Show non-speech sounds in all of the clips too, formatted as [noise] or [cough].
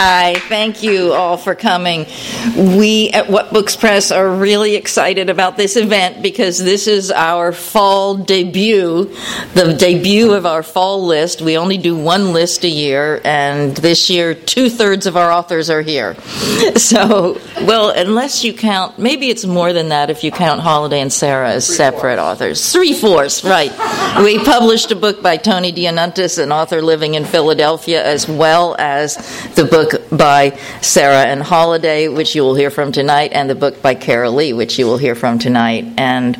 Hi, thank you all for coming. We at What Books Press are really excited about this event because this is our fall debut, the debut of our fall list. We only do one list a year, and this year, two thirds of our authors are here. [laughs] So, well, unless you count, maybe it's more than that if you count Holaday and Sarah as separate authors. Three fourths, right. We published a book by Tony DeAnnuntis, an author living in Philadelphia, as well as the book by Sarah and Holaday, which you will hear from tonight, and the book by Carolie, which you will hear from tonight. And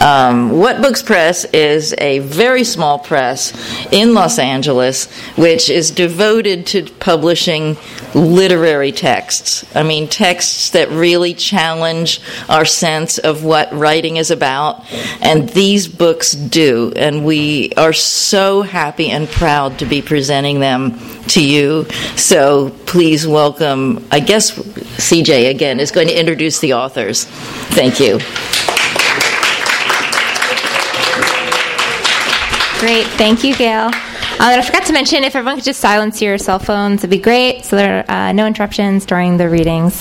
um, What Books Press is a very small press in Los Angeles, which is devoted to publishing literary texts. I mean, texts that really challenge our sense of what writing is about, and these books do. And we are so happy and proud to be presenting them to you. So please welcome, I guess CJ again is going to introduce the authors. Thank you. Great, thank you, Gail. Uh, I forgot to mention if everyone could just silence your cell phones, it'd be great so there are uh, no interruptions during the readings.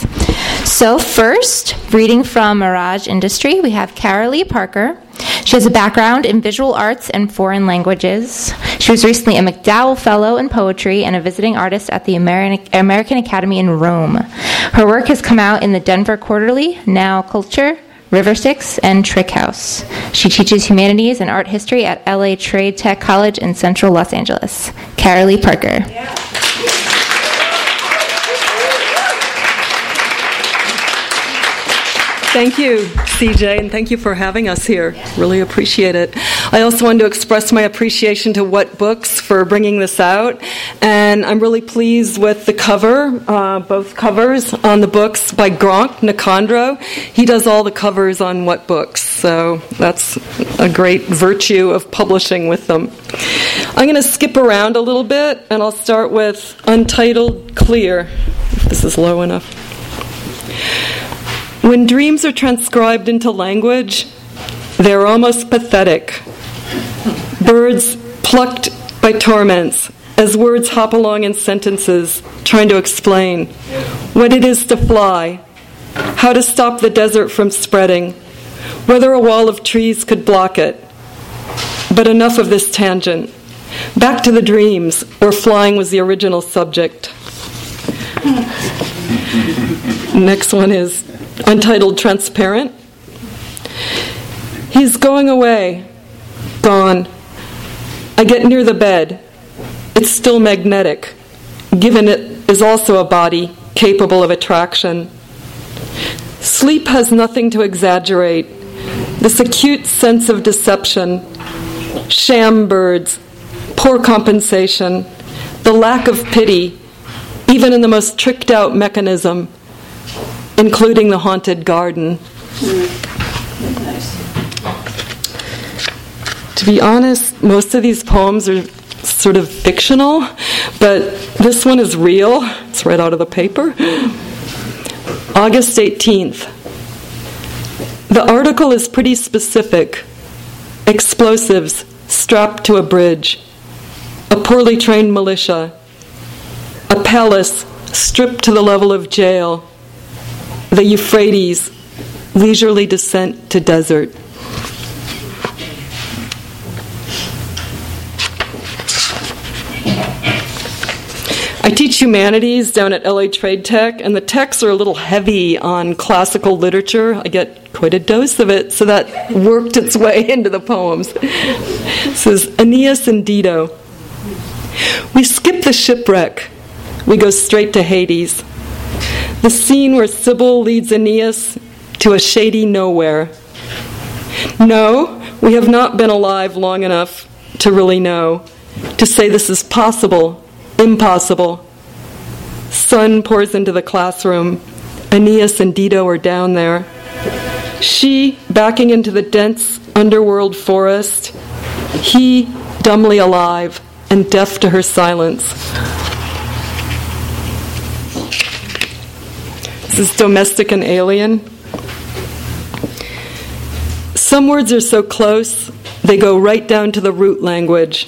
So, first, reading from Mirage Industry, we have Carolie Parker. She has a background in visual arts and foreign languages. She was recently a MacDowell Fellow in Poetry and a visiting artist at the American Academy in Rome. Her work has come out in the Denver Quarterly, Now Culture, River Styx, and Trickhouse. She teaches humanities and art history at LA Trade Tech College in central Los Angeles. Carolie Parker. Yeah. Thank you, CJ, and thank you for having us here. Really appreciate it. I also wanted to express my appreciation to What Books for bringing this out, and I'm really pleased with the cover, uh, both covers on the books by Gronk Nicandro. He does all the covers on What Books, so that's a great virtue of publishing with them. I'm going to skip around a little bit, and I'll start with Untitled Clear, if this is low enough. When dreams are transcribed into language, they're almost pathetic. Birds plucked by torments as words hop along in sentences trying to explain what it is to fly, how to stop the desert from spreading, whether a wall of trees could block it. But enough of this tangent. Back to the dreams, where flying was the original subject. Next one is Untitled Transparent. He's going away. Gone. I get near the bed. It's still magnetic, given it is also a body capable of attraction. Sleep has nothing to exaggerate. This acute sense of deception, sham birds, poor compensation, the lack of pity, even in the most tricked out mechanism, including the haunted garden. To be honest, most of these poems are sort of fictional, but this one is real. It's right out of the paper. August 18th. The article is pretty specific explosives strapped to a bridge, a poorly trained militia, a palace stripped to the level of jail the Euphrates, leisurely descent to desert. I teach humanities down at LA Trade Tech, and the texts are a little heavy on classical literature. I get quite a dose of it, so that worked its way [laughs] into the poems. Is Aeneas and Dido. We skip the shipwreck, we go straight to Hades the scene where Sybil leads Aeneas to a shady nowhere. No, we have not been alive long enough to really know, to say this is possible, impossible. Sun pours into the classroom. Aeneas and Dido are down there. She backing into the dense underworld forest. He dumbly alive and deaf to her silence. This is domestic and alien. Some words are so close, they go right down to the root language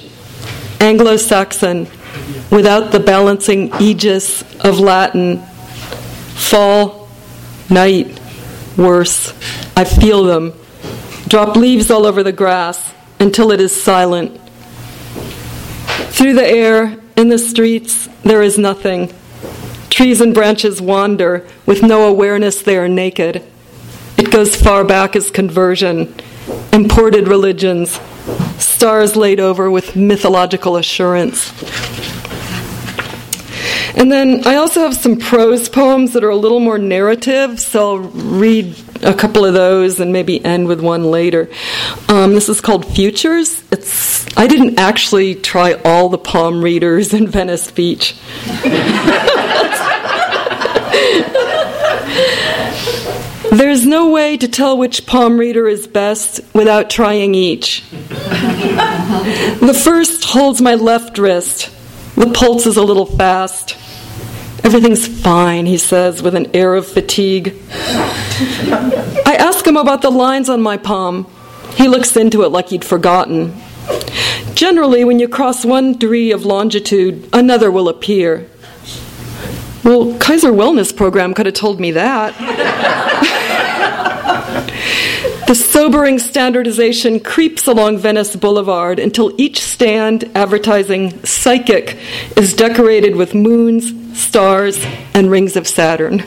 Anglo Saxon, without the balancing aegis of Latin. Fall, night, worse. I feel them. Drop leaves all over the grass until it is silent. Through the air, in the streets, there is nothing. Trees and branches wander with no awareness they are naked. It goes far back as conversion, imported religions, stars laid over with mythological assurance. And then I also have some prose poems that are a little more narrative, so I'll read a couple of those and maybe end with one later. Um, this is called Futures. It's I didn't actually try all the palm readers in Venice Beach. [laughs] There's no way to tell which palm reader is best without trying each. the first holds my left wrist. The pulse is a little fast. Everything's fine, he says with an air of fatigue. I ask him about the lines on my palm. He looks into it like he'd forgotten. Generally, when you cross one degree of longitude, another will appear. Well, Kaiser Wellness Program could have told me that. [laughs] [laughs] The sobering standardization creeps along Venice Boulevard until each stand advertising psychic is decorated with moons, stars, and rings of Saturn. [laughs]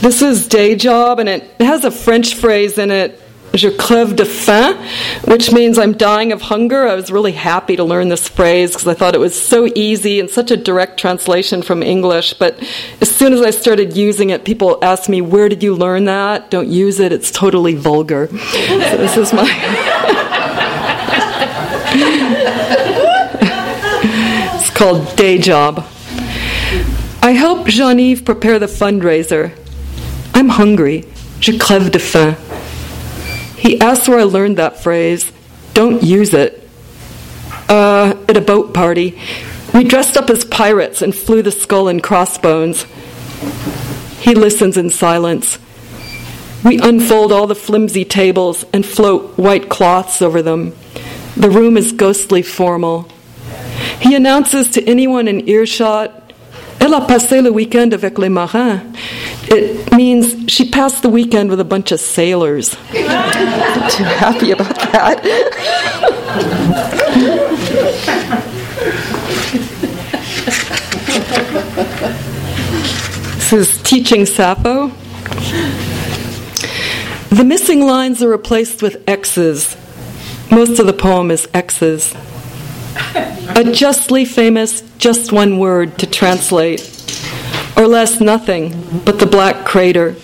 this is Day Job, and it has a French phrase in it Je crève de faim, which means I'm dying of hunger. I was really happy to learn this phrase because I thought it was so easy and such a direct translation from English. But as soon as I started using it, people asked me, Where did you learn that? Don't use it, it's totally vulgar. so this is my. [laughs] it's called Day Job. I help Jean Yves prepare the fundraiser. I'm hungry. Je crève de faim. He asked where I learned that phrase. Don't use it. Uh, at a boat party. We dressed up as pirates and flew the skull and crossbones. He listens in silence. We unfold all the flimsy tables and float white cloths over them. The room is ghostly formal. He announces to anyone in earshot Elle a passé le week-end avec les marins. It means she passed the weekend with a bunch of sailors. [laughs] Too happy about that. this is Teaching Sappho. The missing lines are replaced with X's. Most of the poem is X's. A justly famous, just one word to translate, or less nothing but the black crater,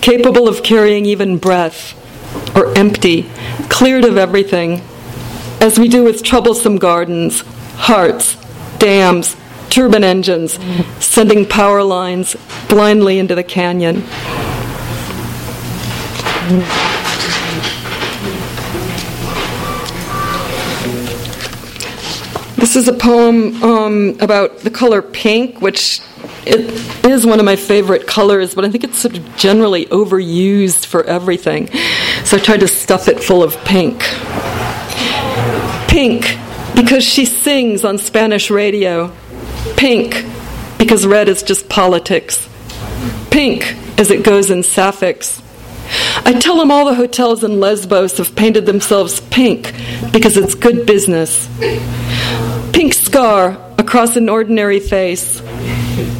capable of carrying even breath, or empty, cleared of everything, as we do with troublesome gardens, hearts, dams, turbine engines, sending power lines blindly into the canyon. This is a poem um, about the color pink, which it is one of my favorite colors, but I think it's sort of generally overused for everything. So I tried to stuff it full of pink. Pink, because she sings on Spanish radio. Pink, because red is just politics. Pink, as it goes in sapphics. I tell them all the hotels in Lesbos have painted themselves pink because it's good business. Pink scar across an ordinary face.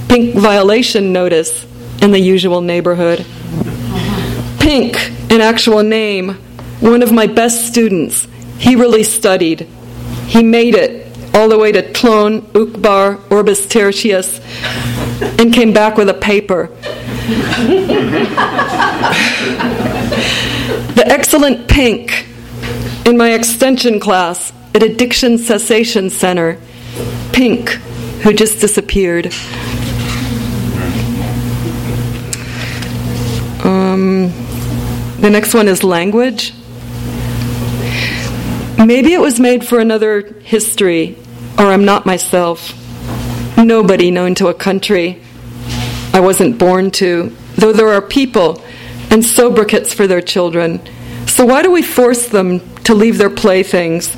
Pink violation notice in the usual neighborhood. Pink, an actual name. One of my best students. He really studied. He made it all the way to Tlön, Uqbar, Orbis Tertius, and came back with a paper. [laughs] the excellent Pink in my extension class at Addiction Cessation Center, Pink, who just disappeared. Um, the next one is language. Maybe it was made for another history, or I'm not myself. Nobody known to a country I wasn't born to, though there are people and sobriquets for their children. So why do we force them to leave their playthings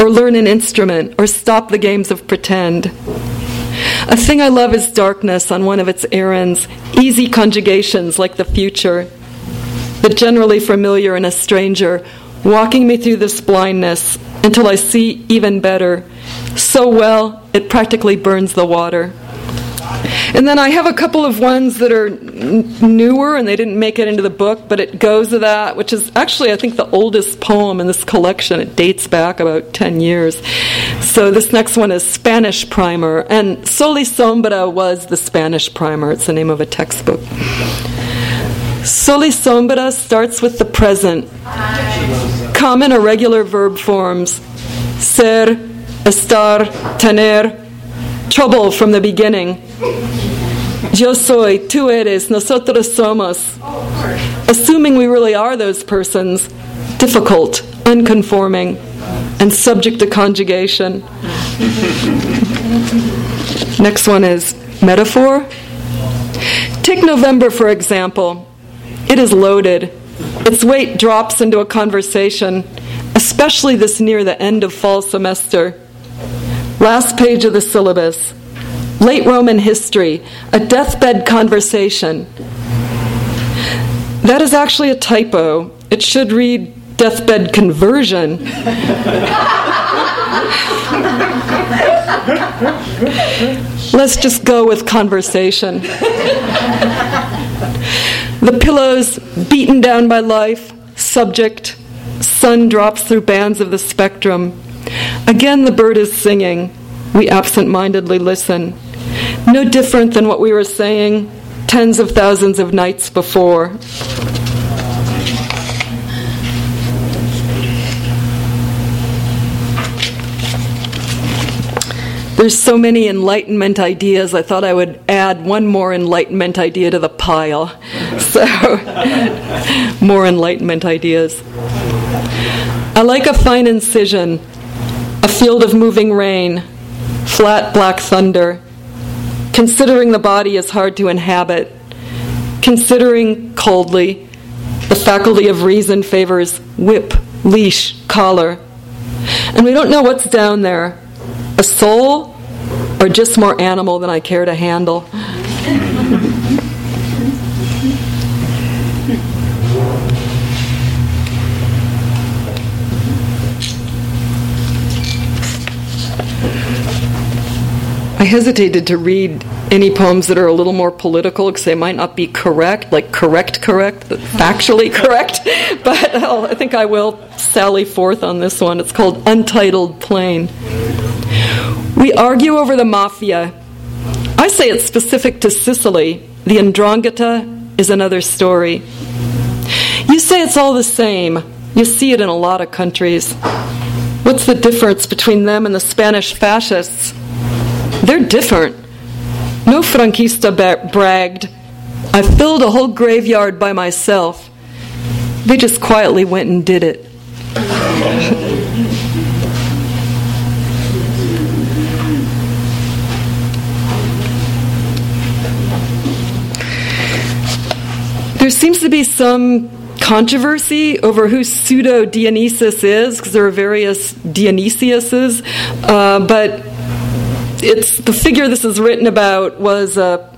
or learn an instrument, or stop the games of pretend. A thing I love is darkness on one of its errands, easy conjugations like the future, but generally familiar and a stranger, walking me through this blindness until I see even better, so well it practically burns the water. And then I have a couple of ones that are n- newer and they didn't make it into the book, but it goes to that, which is actually, I think, the oldest poem in this collection. It dates back about 10 years. So this next one is Spanish Primer. And Sol y Sombra was the Spanish Primer, it's the name of a textbook. Sol y Sombra starts with the present. Common irregular verb forms ser, estar, tener, trouble from the beginning. Yo soy, tú eres, nosotros somos. Assuming we really are those persons, difficult, unconforming, and subject to conjugation. Next one is metaphor. Take November, for example. It is loaded. Its weight drops into a conversation, especially this near the end of fall semester. Last page of the syllabus. Late Roman history, a deathbed conversation. That is actually a typo. It should read deathbed conversion. Let's just go with conversation. the pillows beaten down by life, subject, sun drops through bands of the spectrum. Again, the bird is singing. We absent mindedly listen. No different than what we were saying tens of thousands of nights before. There's so many Enlightenment ideas, I thought I would add one more Enlightenment idea to the pile. [laughs] So, [laughs] more Enlightenment ideas. I like a fine incision, a field of moving rain, flat black thunder. Considering the body is hard to inhabit, considering coldly, the faculty of reason favors whip, leash, collar. And we don't know what's down there a soul or just more animal than I care to handle. I hesitated to read any poems that are a little more political because they might not be correct, like correct, correct, factually [laughs] correct. But oh, I think I will sally forth on this one. It's called Untitled Plain. We argue over the mafia. I say it's specific to Sicily. The Ndrangheta is another story. You say it's all the same. You see it in a lot of countries. What's the difference between them and the Spanish fascists? They're different. No Franquista ba- bragged. I filled a whole graveyard by myself. They just quietly went and did it. [laughs] there seems to be some controversy over who pseudo Dionysus is, because there are various Dionysiuses, uh, but it's the figure this is written about was a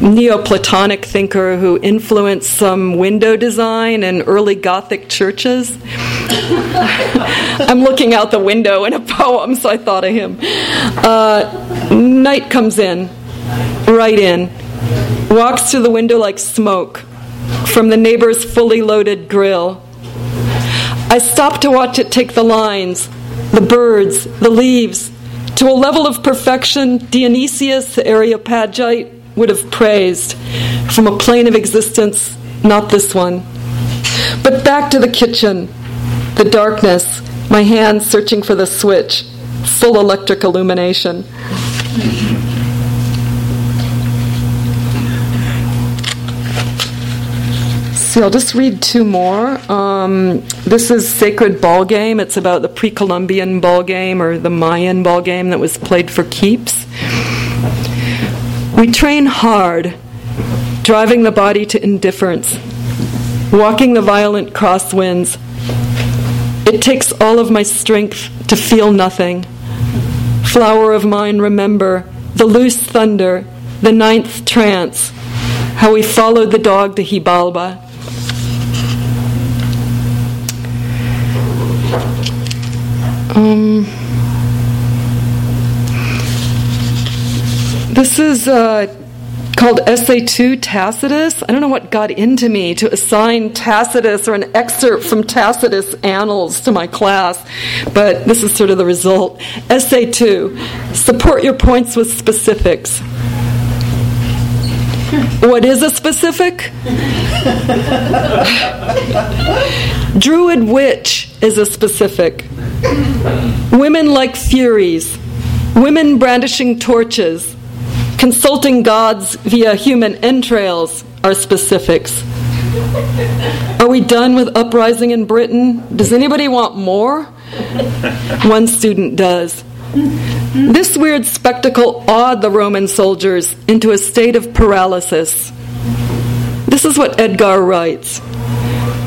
Neoplatonic thinker who influenced some window design in early Gothic churches. [laughs] I'm looking out the window in a poem, so I thought of him. Uh, night comes in, right in, walks through the window like smoke from the neighbor's fully loaded grill. I stop to watch it take the lines, the birds, the leaves, to a level of perfection Dionysius, the Areopagite, would have praised from a plane of existence, not this one. But back to the kitchen, the darkness, my hands searching for the switch, full electric illumination. See, I'll just read two more. Um, this is Sacred Ball Game. It's about the pre Columbian ball game or the Mayan ball game that was played for keeps. We train hard, driving the body to indifference, walking the violent crosswinds. It takes all of my strength to feel nothing. Flower of mine, remember the loose thunder, the ninth trance, how we followed the dog to Xibalba. Um, this is uh, called Essay 2 Tacitus. I don't know what got into me to assign Tacitus or an excerpt from Tacitus Annals to my class, but this is sort of the result. Essay 2 Support your points with specifics. What is a specific? Druid witch is a specific. Women like furies. Women brandishing torches. Consulting gods via human entrails are specifics. Are we done with uprising in Britain? Does anybody want more? One student does. This weird spectacle awed the Roman soldiers into a state of paralysis. This is what Edgar writes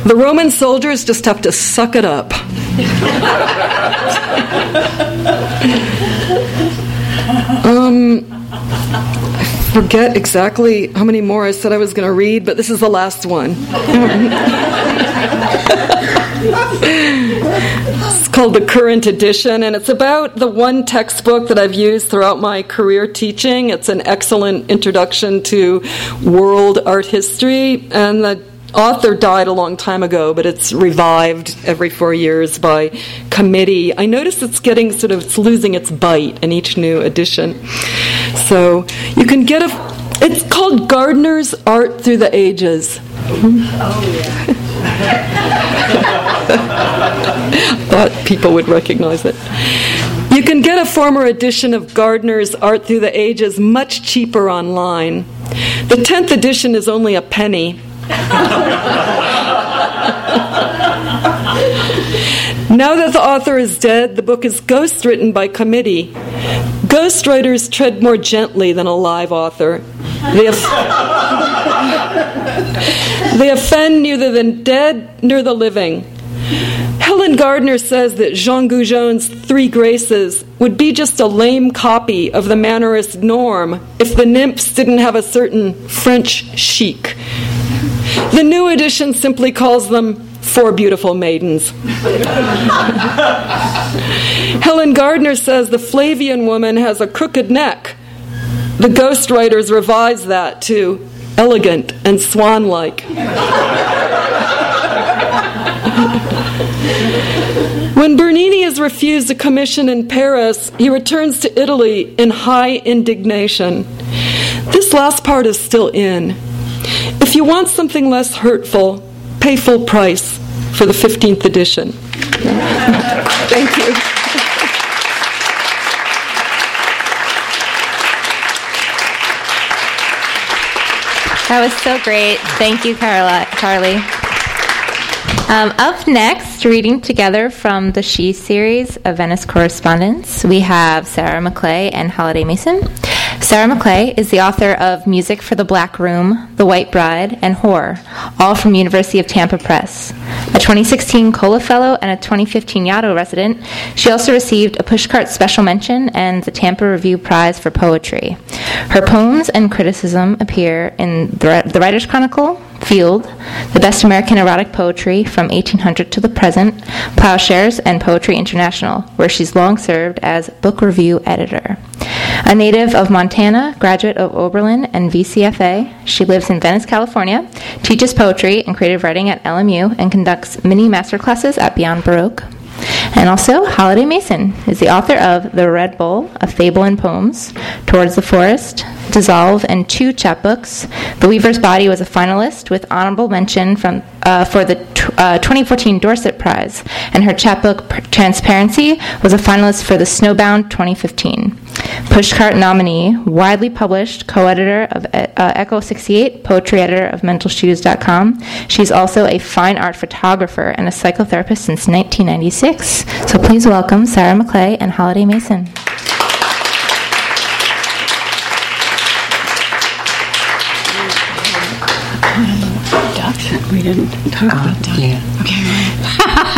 The Roman soldiers just have to suck it up. [laughs] um, forget exactly how many more I said I was going to read, but this is the last one. [laughs] it's called the Current Edition, and it's about the one textbook that I've used throughout my career teaching. It's an excellent introduction to world art history, and the author died a long time ago, but it's revived every four years by committee. I notice it's getting sort of it's losing its bite in each new edition. So you can get a. It's called Gardner's Art Through the Ages. Oh [laughs] yeah. Thought people would recognize it. You can get a former edition of Gardner's Art Through the Ages much cheaper online. The 10th edition is only a penny. [laughs] now that the author is dead, the book is ghostwritten by committee. Ghostwriters tread more gently than a live author. They, [laughs] they offend neither the dead nor the living. Helen Gardner says that Jean Goujon's Three Graces would be just a lame copy of the Mannerist norm if the nymphs didn't have a certain French chic. The new edition simply calls them Four Beautiful Maidens. [laughs] Helen Gardner says the Flavian woman has a crooked neck. The ghostwriters revised that to elegant and swan like. [laughs] when Bernini is refused a commission in Paris, he returns to Italy in high indignation. This last part is still in. If you want something less hurtful, pay full price for the 15th edition. Thank you. That was so great. Thank you, Carla, Carly. Um, up next, reading together from the She series of Venice Correspondence, we have Sarah Maclay and Holaday Mason. Sarah Maclay is the author of Music for the Black Room, The White Bride, and Whore, all from University of Tampa Press. A 2016 COLA Fellow and a 2015 Yaddo resident, she also received a Pushcart Special Mention and the Tampa Review Prize for Poetry. Her poems and criticism appear in The Writer's Chronicle, Field, The Best American Erotic Poetry from 1800 to the Present, Ploughshares, and Poetry International, where she's long served as book review editor. A native of Montana, graduate of Oberlin and VCFA, she lives in Venice, California, teaches poetry and creative writing at LMU, and conducts mini masterclasses at Beyond Baroque. And also, Holaday Mason is the author of The Red Bowl, A Fable and Poems, Towards the Forest, Dissolve, and two chapbooks. The Weaver's Body was a finalist with honorable mention from uh, for the t- uh, 2014 Dorset Prize, and her chapbook Transparency was a finalist for the Snowbound 2015. Pushcart nominee, widely published co-editor of uh, Echo 68, poetry editor of MentalShoes.com. She's also a fine art photographer and a psychotherapist since 1996. So please welcome Sarah Maclay and Holaday Mason. We didn't talk about that. Yeah. Okay.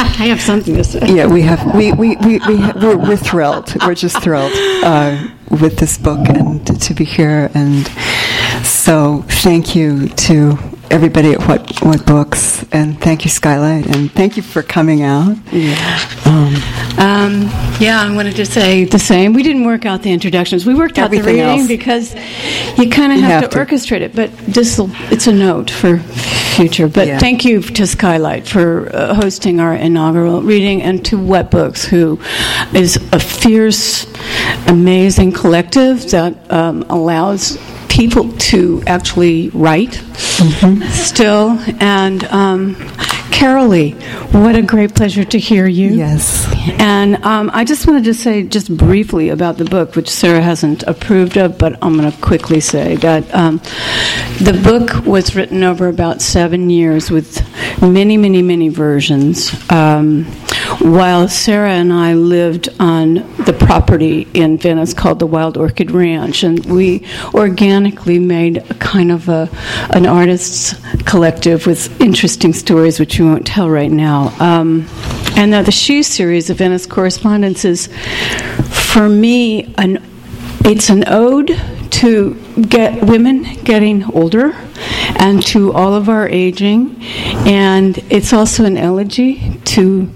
[laughs] I have something to say. Yeah, we have. We we we, we we're, we're thrilled. We're just thrilled uh, with this book and to, to be here. And so, thank you to everybody at What What Books, and thank you Skylight, and thank you for coming out. Yeah. Um, um, yeah, I wanted to say the same. We didn't work out the introductions. We worked out the reading else. because you kind of have, have to, to. orchestrate it. But this it's a note for future. But Yeah. thank you to Skylight for uh, hosting our inaugural reading, and to What Books, who is a fierce, amazing collective that um, allows people to actually write still. And um, Carolie, what a great pleasure to hear you. Yes. And um, I just wanted to say just briefly about the book, which Sarah hasn't approved of, but I'm going to quickly say that um, the book was written over about seven years with many, many, many versions. Um, while Sarah and I lived on the property in Venice called the Wild Orchid Ranch, and we organically made a kind of a, an artist's collective with interesting stories, which we won't tell right now. Um, and now the She series of Venice Correspondence is, for me, an it's an ode to get women getting older and to all of our aging and it's also an elegy to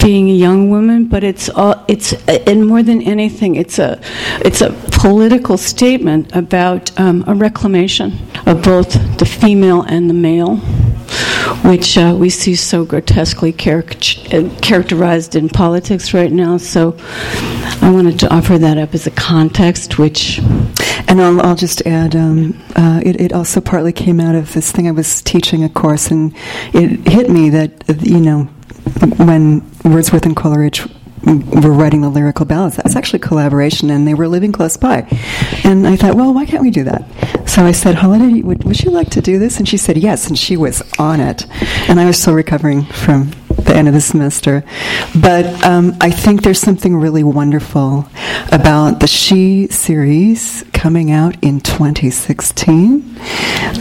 being a young woman but it's all it's and more than anything it's a it's a political statement about um, a reclamation of both the female and the male which uh, we see so grotesquely charac- characterized in politics right now. So I wanted to offer that up as a context, which And I'll, I'll just add, um, uh, it, it also partly came out of this thing I was teaching a course, and it hit me that, you know, when Wordsworth and Coleridge were writing the lyrical ballads, that was actually collaboration, and they were living close by. And I thought, well, why can't we do that? So I said, Holaday, would, would you like to do this? And she said, yes, and she was on it. And I was still recovering from the end of the semester. But um, I think there's something really wonderful about the She series coming out in 2016.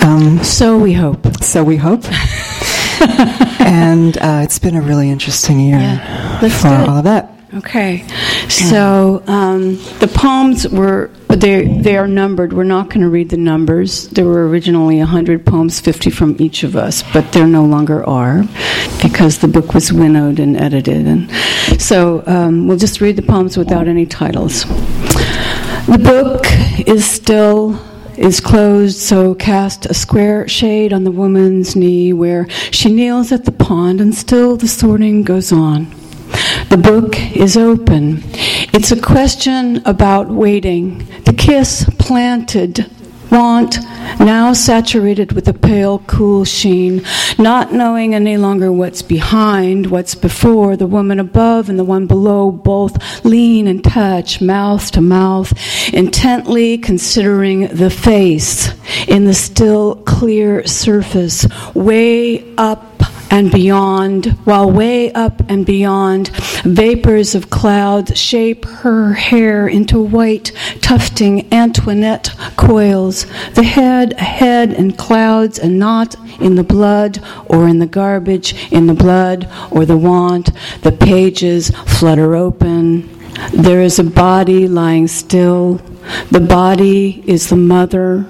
Um, so we hope. so we hope. [laughs] [laughs] and uh, it's been a really interesting year Yeah, for all of that. Okay, so um, the poems were they they are numbered. We're not going to read the numbers. There were originally hundred poems, fifty from each of us, but there no longer are because the book was winnowed and edited. And so um, we'll just read the poems without any titles. The book is still is closed, so cast a square shade on the woman's knee where she kneels at the pond, and still the sorting goes on. The book is open. It's a question about waiting. The kiss planted. Want, now saturated with a pale, cool sheen, not knowing any longer what's behind, what's before, the woman above and the one below both lean and touch, mouth to mouth, intently considering the face in the still clear surface, way up and beyond, while way up and beyond, vapors of clouds shape her hair into white, tufting Antoinette coils, the head ahead in clouds and not in the blood or in the garbage, in the blood or the want. The pages flutter open. There is a body lying still. The body is the mother,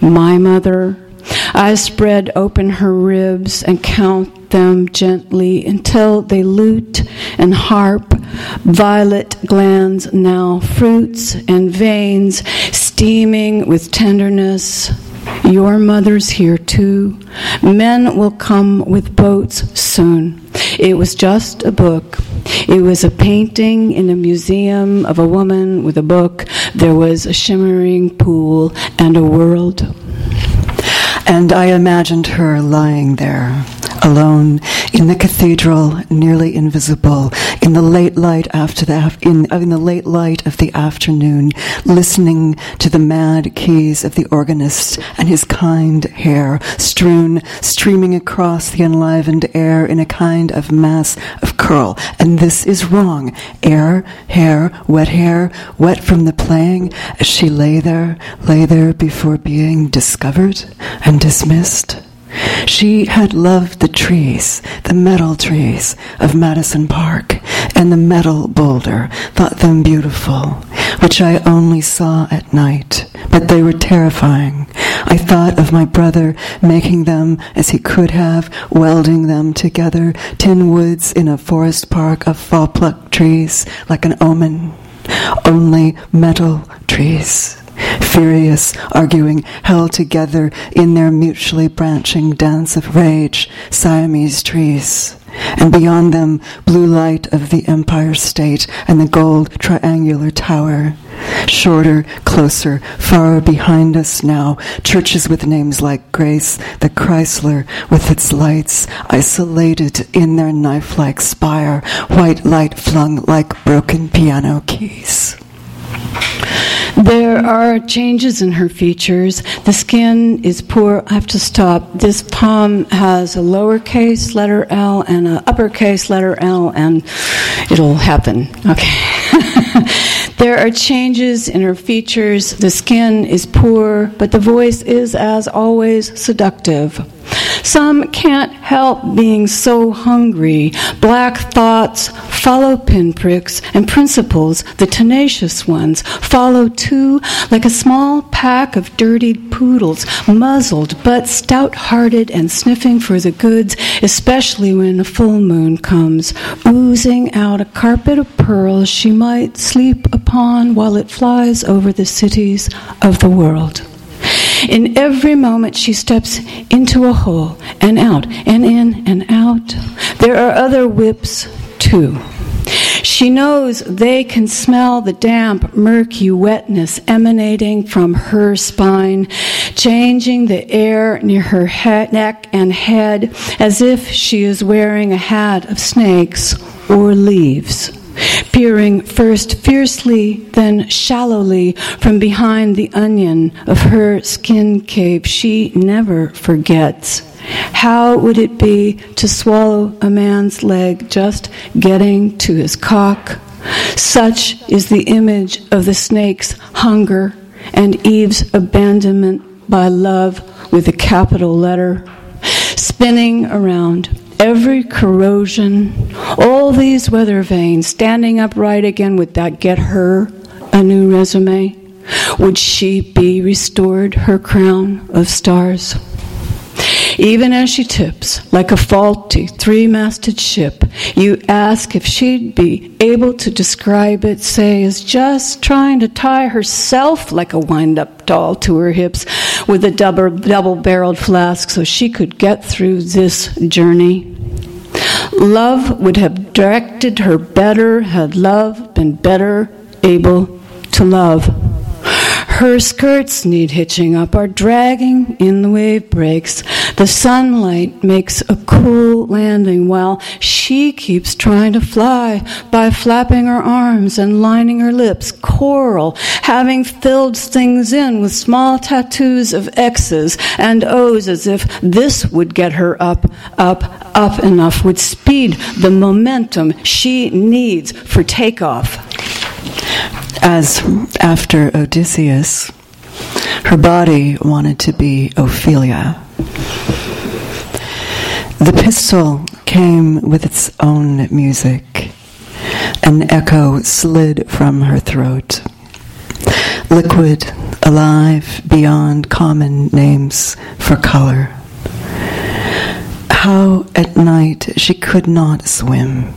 my mother. I spread open her ribs and count them gently until they lute and harp. Violet glands now, fruits and veins, steaming with tenderness. Your mother's here too. Men will come with boats soon. It was just a book. It was a painting in a museum of a woman with a book. There was a shimmering pool and a world. And I imagined her lying there, alone in the cathedral, nearly invisible, in the late light after the af- in, uh, in the late light of the afternoon, listening to the mad keys of the organist and his kind hair strewn, streaming across the enlivened air in a kind of mass of curl. And this is wrong. Air, hair, wet hair, wet from the playing, as she lay there, lay there before being discovered and dismissed She had loved the trees, the metal trees of Madison Park, and the metal boulder, thought them beautiful, which I only saw at night, but they were terrifying. I thought of my brother making them as he could have, welding them together, tin woods in a forest park of fall plucked trees, like an omen. Only metal trees furious, arguing, held together in their mutually branching dance of rage, Siamese trees. And beyond them, blue light of the Empire State and the gold triangular tower. Shorter, closer, far behind us now, churches with names like Grace, the Chrysler with its lights, isolated in their knife like spire, white light flung like broken piano keys. There are changes in her features. The skin is poor. I have to stop. This palm has a lowercase letter L and an uppercase letter L, and it'll happen. Okay. [laughs] there are changes in her features. The skin is poor, but the voice is, as always, seductive. Some can't help being so hungry. Black thoughts follow pinpricks, and principles, the tenacious ones, follow too, like a small pack of dirtied poodles, muzzled but stout hearted and sniffing for the goods, especially when a full moon comes, oozing out a carpet of pearls she might sleep upon while it flies over the cities of the world. In every moment she steps into a hole and out and in and out. There are other whips too. She knows they can smell the damp, murky wetness emanating from her spine, changing the air near her head, neck and head as if she is wearing a hat of snakes or leaves peering first fiercely, then shallowly from behind the onion of her skin cape. She never forgets. How would it be to swallow a man's leg just getting to his cock? Such is the image of the snake's hunger and Eve's abandonment by love with a capital letter, spinning around every corrosion, all these weather vanes, standing upright again, would that get her a new resume? Would she be restored her crown of stars? Even as she tips like a faulty three masted ship, you ask if she'd be able to describe it, say, as just trying to tie herself like a wind up doll to her hips with a double, double barreled flask so she could get through this journey. Love would have directed her better had love been better able to love. Her skirts need hitching up, are dragging in the wave breaks. The sunlight makes a cool landing while she keeps trying to fly by flapping her arms and lining her lips. Coral, having filled things in with small tattoos of X's and O's as if this would get her up, up, up enough, would speed the momentum she needs for takeoff as after Odysseus, her body wanted to be Ophelia. The pistol came with its own music. An echo slid from her throat. Liquid, alive, beyond common names for color. How at night she could not swim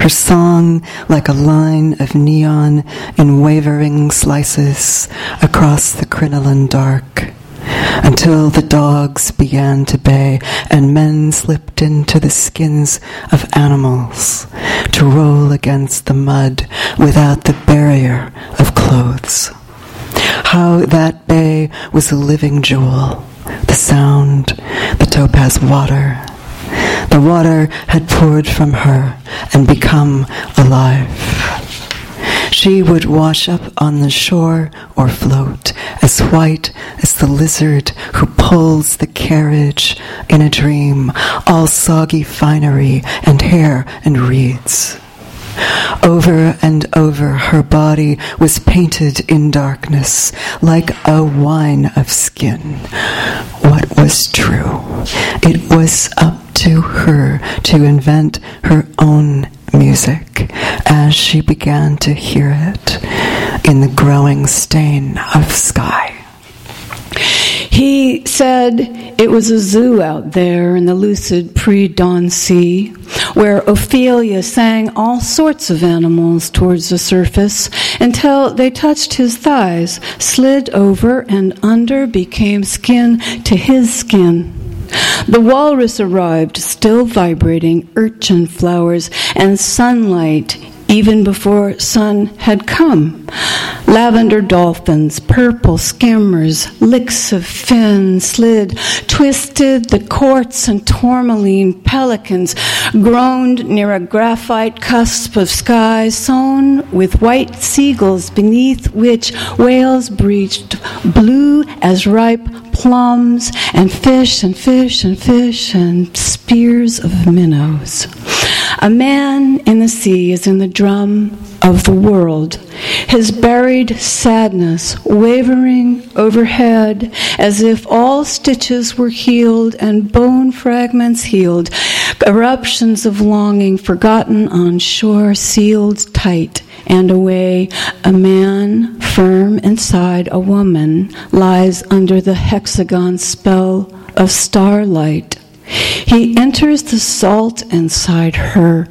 her song like a line of neon in wavering slices across the crinoline dark until the dogs began to bay and men slipped into the skins of animals to roll against the mud without the barrier of clothes. How that bay was a living jewel, the sound, the topaz water, the water had poured from her and become alive. She would wash up on the shore or float, as white as the lizard who pulls the carriage in a dream, all soggy finery and hair and reeds. Over and over, her body was painted in darkness, like a wine of skin. What was true? It was up to her to invent her own music as she began to hear it in the growing stain of sky. He said it was a zoo out there in the lucid pre dawn sea where Ophelia sang all sorts of animals towards the surface until they touched his thighs, slid over and under, became skin to his skin. The walrus arrived, still vibrating urchin flowers and sunlight even before sun had come. Lavender dolphins, purple skimmers, licks of fin slid, twisted the quartz and tourmaline pelicans, groaned near a graphite cusp of sky sown with white seagulls beneath which whales breached blue as ripe plums and fish and fish and fish and spears of minnows. A man in the sea is in the drum of the world, his buried sadness wavering overhead as if all stitches were healed and bone fragments healed, eruptions of longing forgotten on shore sealed tight. And away a man firm inside a woman lies under the hexagon spell of starlight he enters the salt inside her,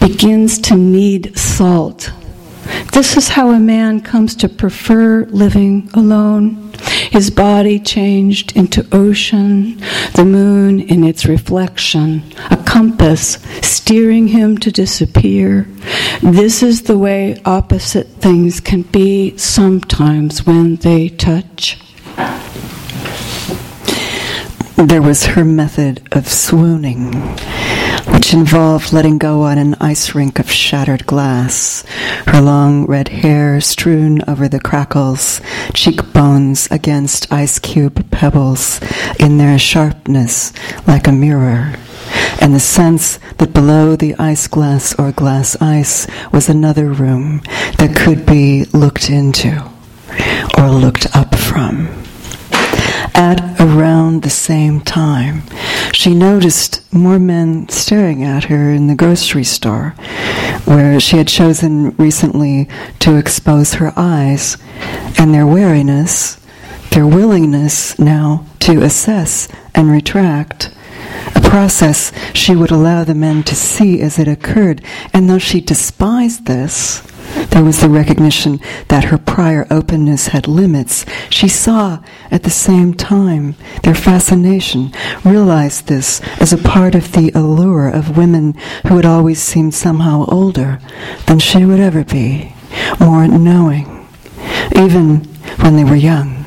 begins to need salt. This is how a man comes to prefer living alone. His body changed into ocean, the moon in its reflection, a compass steering him to disappear. This is the way opposite things can be sometimes when they touch. There was her method of swooning, which involved letting go on an ice rink of shattered glass, her long red hair strewn over the crackles, cheekbones against ice cube pebbles in their sharpness like a mirror, and the sense that below the ice glass or glass ice was another room that could be looked into or looked up from at around the same time, she noticed more men staring at her in the grocery store, where she had chosen recently to expose her eyes, and their wariness, their willingness now to assess and retract. A process she would allow the men to see as it occurred, and though she despised this, there was the recognition that her prior openness had limits. She saw at the same time their fascination, realized this as a part of the allure of women who had always seemed somehow older than she would ever be, more knowing, even when they were young.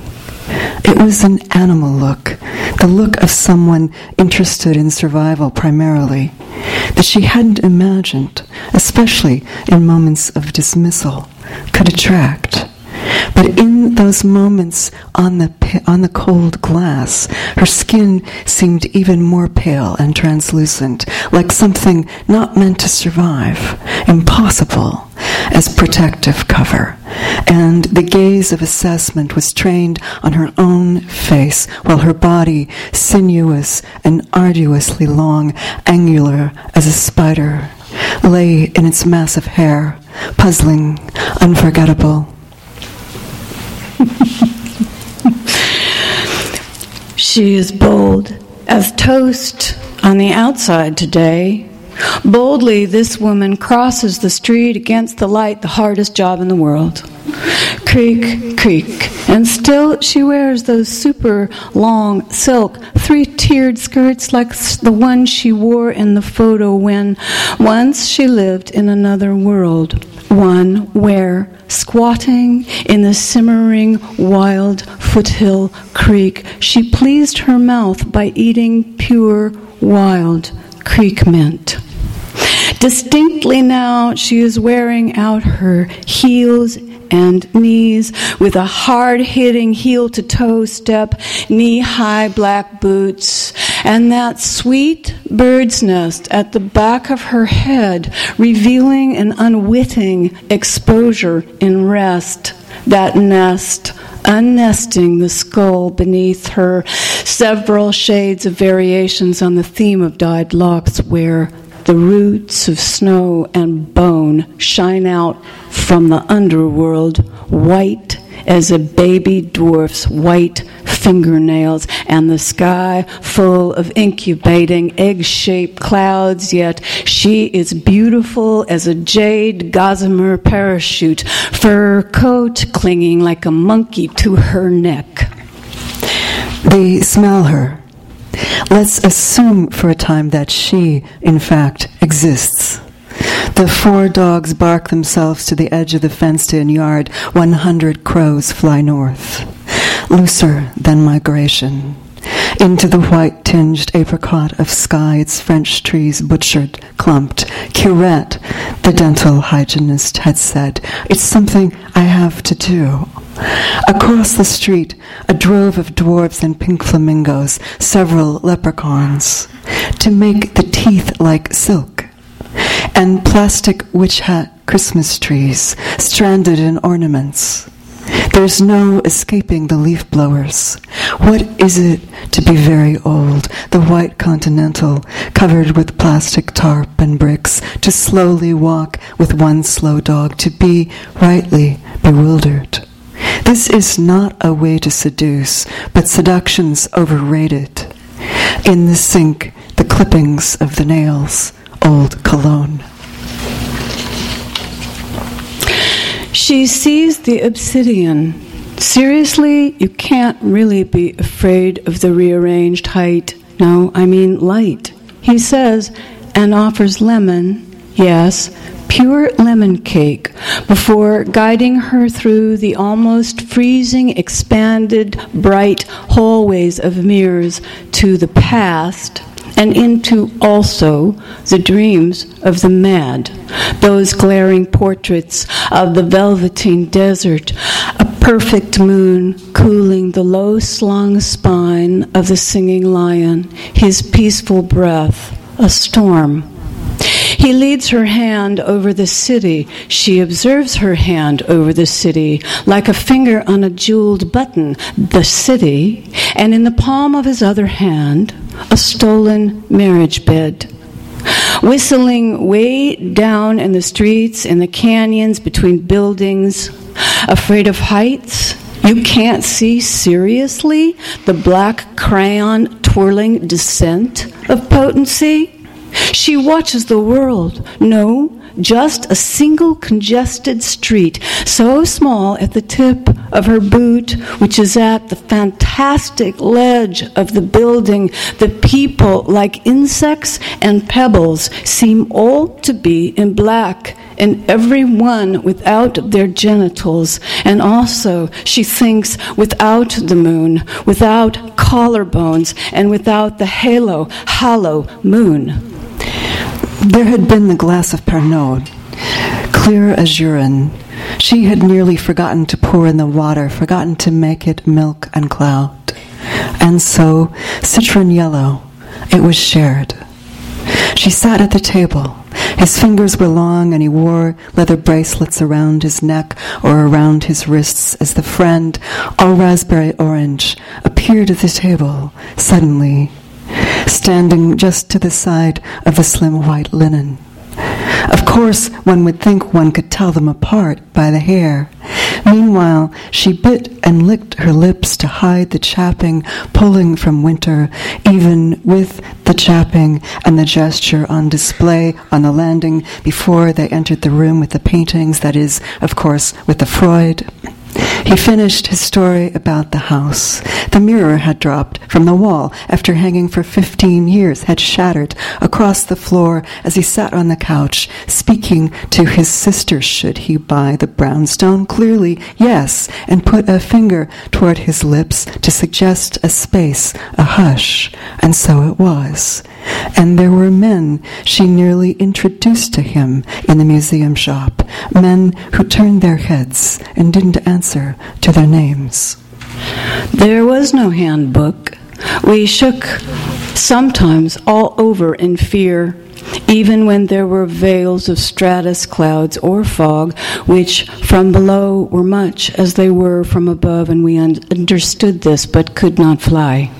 It was an animal look, the look of someone interested in survival primarily, that she hadn't imagined, especially in moments of dismissal, could attract. But in those moments on the, on the cold glass, her skin seemed even more pale and translucent, like something not meant to survive, impossible as protective cover. And the gaze of assessment was trained on her own face, while her body, sinuous and arduously long, angular as a spider, lay in its massive hair, puzzling, unforgettable. [laughs] she is bold as toast on the outside today. Boldly, this woman crosses the street against the light, the hardest job in the world. Creak, creak. And still she wears those super long silk, three tiered skirts like the one she wore in the photo when once she lived in another world. One where, squatting in the simmering wild foothill creek, she pleased her mouth by eating pure wild creek mint. Distinctly now, she is wearing out her heels and knees with a hard hitting heel to toe step, knee high black boots, and that sweet bird's nest at the back of her head, revealing an unwitting exposure in rest. That nest, unnesting the skull beneath her, several shades of variations on the theme of dyed locks, where the roots of snow and bone shine out from the underworld, white as a baby dwarf's white fingernails, and the sky full of incubating egg shaped clouds, yet she is beautiful as a jade gossamer parachute, fur coat clinging like a monkey to her neck. They smell her. Let's assume for a time that she, in fact, exists. The four dogs bark themselves to the edge of the fenced in yard. One hundred crows fly north. Looser than migration. Into the white tinged apricot of sky, its French trees butchered, clumped. Curette, the dental hygienist, had said, It's something I have to do. Across the street, a drove of dwarfs and pink flamingos, several leprechauns, to make the teeth like silk, and plastic witch hat Christmas trees, stranded in ornaments. There's no escaping the leaf blowers. What is it to be very old, the white continental, covered with plastic tarp and bricks, to slowly walk with one slow dog, to be rightly bewildered? This is not a way to seduce, but seduction's overrated. In the sink, the clippings of the nails, old cologne. She sees the obsidian. Seriously, you can't really be afraid of the rearranged height. No, I mean light. He says, and offers lemon, yes, pure lemon cake, before guiding her through the almost freezing, expanded, bright hallways of mirrors to the past and into also the dreams of the mad, those glaring portraits of the velveteen desert, a perfect moon cooling the low slung spine of the singing lion, his peaceful breath, a storm. He leads her hand over the city. She observes her hand over the city, like a finger on a jeweled button, the city, and in the palm of his other hand, a stolen marriage bed. Whistling way down in the streets, in the canyons between buildings, afraid of heights, you can't see seriously the black crayon twirling descent of potency? She watches the world. No, just a single congested street, so small at the tip of her boot, which is at the fantastic ledge of the building. The people, like insects and pebbles, seem all to be in black and every one without their genitals. And also, she thinks, without the moon, without collarbones, and without the halo, hollow moon. There had been the glass of Pernod, clear as urine. She had nearly forgotten to pour in the water, forgotten to make it milk and cloud. And so, citron yellow, it was shared. She sat at the table. His fingers were long, and he wore leather bracelets around his neck or around his wrists as the friend, all raspberry orange, appeared at the table suddenly standing just to the side of the slim white linen. Of course, one would think one could tell them apart by the hair. Meanwhile, she bit and licked her lips to hide the chapping pulling from winter, even with the chapping and the gesture on display on the landing before they entered the room with the paintings, that is, of course, with the Freud. He finished his story about the house. The mirror had dropped from the wall after hanging for 15 years, had shattered across the floor as he sat on the couch, speaking to his sister should he buy the brownstone. Clearly, yes, and put a finger toward his lips to suggest a space, a hush. And so it was. And there were men she nearly introduced to him in the museum shop, men who turned their heads and didn't answer to their names. There was no handbook. We shook sometimes all over in fear, even when there were veils of stratus clouds or fog, which from below were much as they were from above, and we un- understood this but could not fly.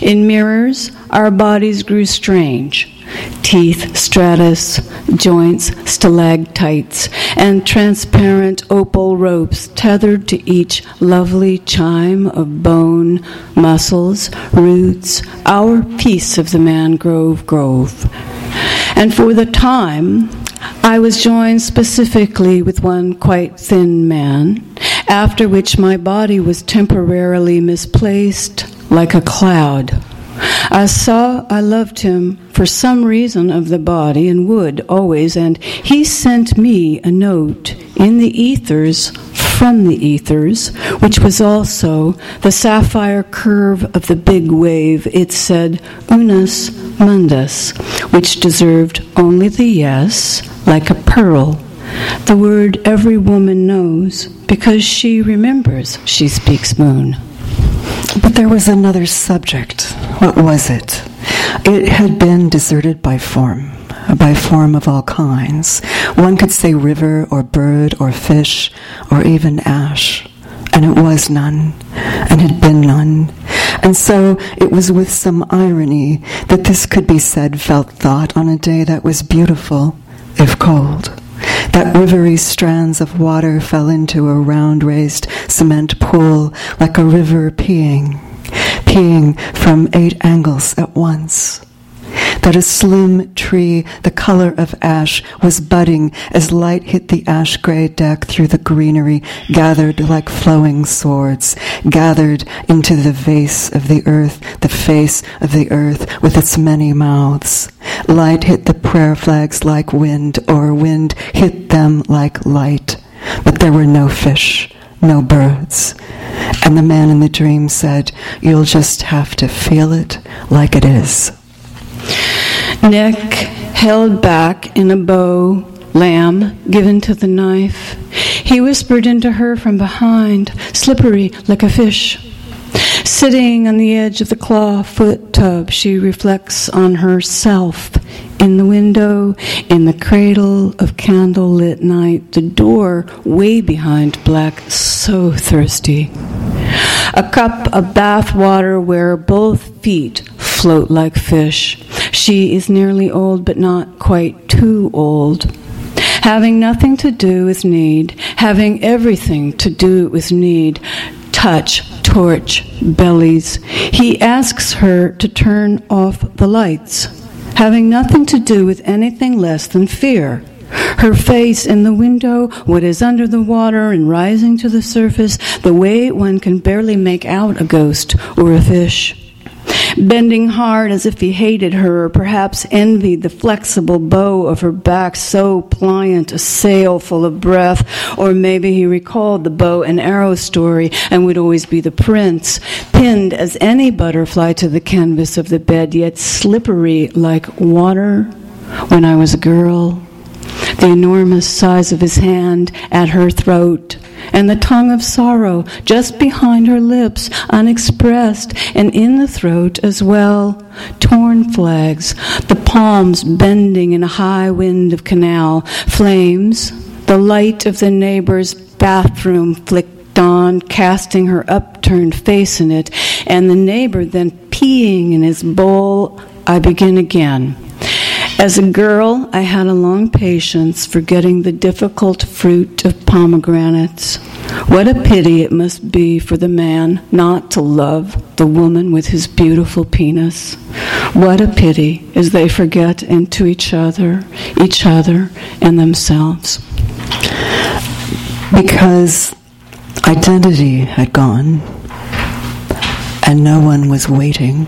In mirrors, our bodies grew strange teeth, stratus, joints, stalactites, and transparent opal ropes tethered to each lovely chime of bone, muscles, roots, our piece of the mangrove grove. And for the time, I was joined specifically with one quite thin man, after which my body was temporarily misplaced like a cloud. I saw I loved him for some reason of the body and would always, and he sent me a note in the ethers from the ethers, which was also the sapphire curve of the big wave. It said unus mundus, which deserved only the yes, like a pearl. The word every woman knows because she remembers she speaks moon. But there was another subject. What was it? It had been deserted by form, by form of all kinds. One could say river or bird or fish or even ash. And it was none, and had been none. And so it was with some irony that this could be said, felt, thought on a day that was beautiful, if cold that rivery strands of water fell into a round raised cement pool like a river peeing, peeing from eight angles at once that a slim tree, the color of ash, was budding as light hit the ash gray deck through the greenery, gathered like flowing swords, gathered into the vase of the earth, the face of the earth with its many mouths. Light hit the prayer flags like wind, or wind hit them like light. But there were no fish, no birds. And the man in the dream said, You'll just have to feel it like it is neck held back in a bow, lamb given to the knife. He whispered into her from behind, slippery like a fish. Sitting on the edge of the claw foot tub, she reflects on herself in the window, in the cradle of candlelit night, the door way behind black, so thirsty. A cup of bath water where both feet float like fish. She is nearly old, but not quite too old. Having nothing to do with need, having everything to do with need, touch, torch, bellies. He asks her to turn off the lights, having nothing to do with anything less than fear. Her face in the window, what is under the water and rising to the surface, the way one can barely make out a ghost or a fish bending hard as if he hated her, or perhaps envied the flexible bow of her back, so pliant, a sail full of breath, or maybe he recalled the bow and arrow story and would always be the prince, pinned as any butterfly to the canvas of the bed, yet slippery like water when I was a girl. The enormous size of his hand at her throat and the tongue of sorrow just behind her lips, unexpressed, and in the throat as well. Torn flags, the palms bending in a high wind of canal, flames, the light of the neighbor's bathroom flicked on, casting her upturned face in it, and the neighbor then peeing in his bowl. I begin again. As a girl, I had a long patience for getting the difficult fruit of pomegranates. What a pity it must be for the man not to love the woman with his beautiful penis. What a pity as they forget into each other, each other, and themselves. Because identity had gone and no one was waiting.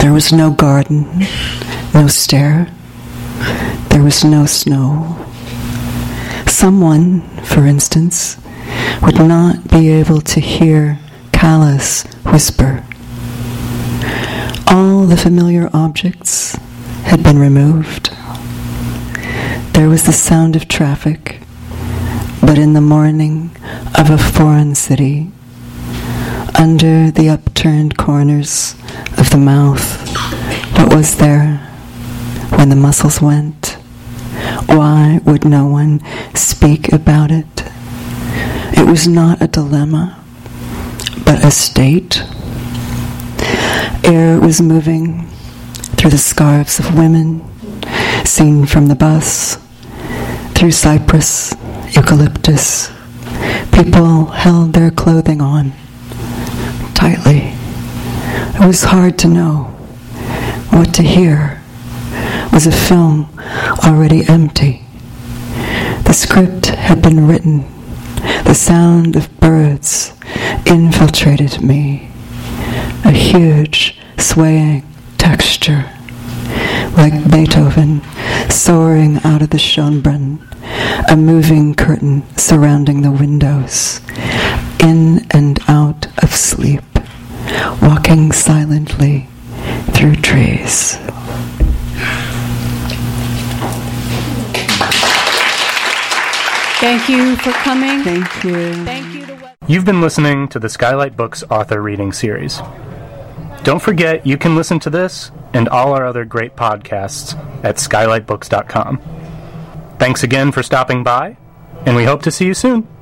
There was no garden, no stair. There was no snow. Someone, for instance, would not be able to hear callous whisper. All the familiar objects had been removed. There was the sound of traffic, but in the morning of a foreign city, under the upturned corners of the mouth. What was there when the muscles went? Why would no one speak about it? It was not a dilemma, but a state. Air was moving through the scarves of women, seen from the bus, through cypress, eucalyptus. People held their clothing on tightly. It was hard to know what to hear. Was a film already empty? The script had been written. The sound of birds infiltrated me. A huge, swaying texture, like Beethoven soaring out of the Schönbrunn, a moving curtain surrounding the windows, in and out of sleep, walking silently through trees. Thank you for coming. Thank you. Thank you to You've been listening to the Skylight Books author reading series. Don't forget you can listen to this and all our other great podcasts at skylightbooks.com. Thanks again for stopping by, and we hope to see you soon.